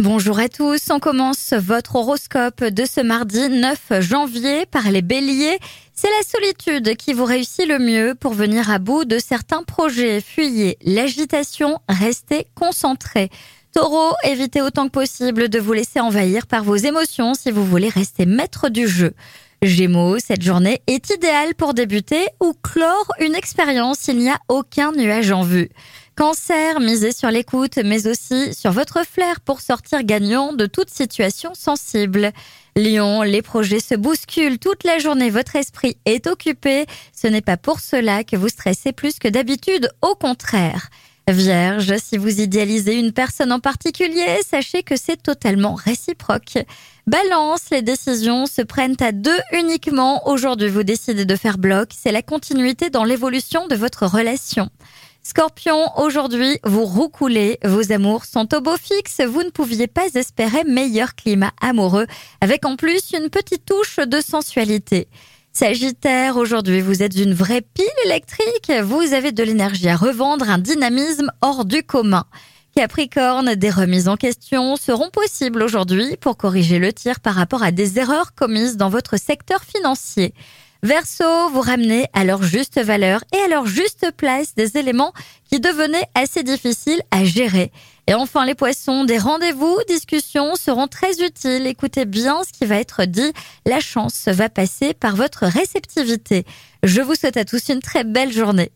Bonjour à tous, on commence votre horoscope de ce mardi 9 janvier par les béliers. C'est la solitude qui vous réussit le mieux pour venir à bout de certains projets. Fuyez l'agitation, restez concentrés. Taureau, évitez autant que possible de vous laisser envahir par vos émotions si vous voulez rester maître du jeu. Gémeaux, cette journée est idéale pour débuter ou clore une expérience, il n'y a aucun nuage en vue. Cancer, misez sur l'écoute, mais aussi sur votre flair pour sortir gagnant de toute situation sensible. Lion, les projets se bousculent toute la journée, votre esprit est occupé. Ce n'est pas pour cela que vous stressez plus que d'habitude, au contraire. Vierge, si vous idéalisez une personne en particulier, sachez que c'est totalement réciproque. Balance, les décisions se prennent à deux uniquement. Aujourd'hui, vous décidez de faire bloc. C'est la continuité dans l'évolution de votre relation. Scorpion, aujourd'hui, vous roucoulez, vos amours sont au beau fixe, vous ne pouviez pas espérer meilleur climat amoureux, avec en plus une petite touche de sensualité. Sagittaire, aujourd'hui vous êtes une vraie pile électrique, vous avez de l'énergie à revendre, un dynamisme hors du commun. Capricorne, des remises en question seront possibles aujourd'hui pour corriger le tir par rapport à des erreurs commises dans votre secteur financier. Verseau, vous ramenez à leur juste valeur et à leur juste place des éléments qui devenaient assez difficiles à gérer. Et enfin, les poissons, des rendez-vous, discussions seront très utiles. Écoutez bien ce qui va être dit. La chance va passer par votre réceptivité. Je vous souhaite à tous une très belle journée.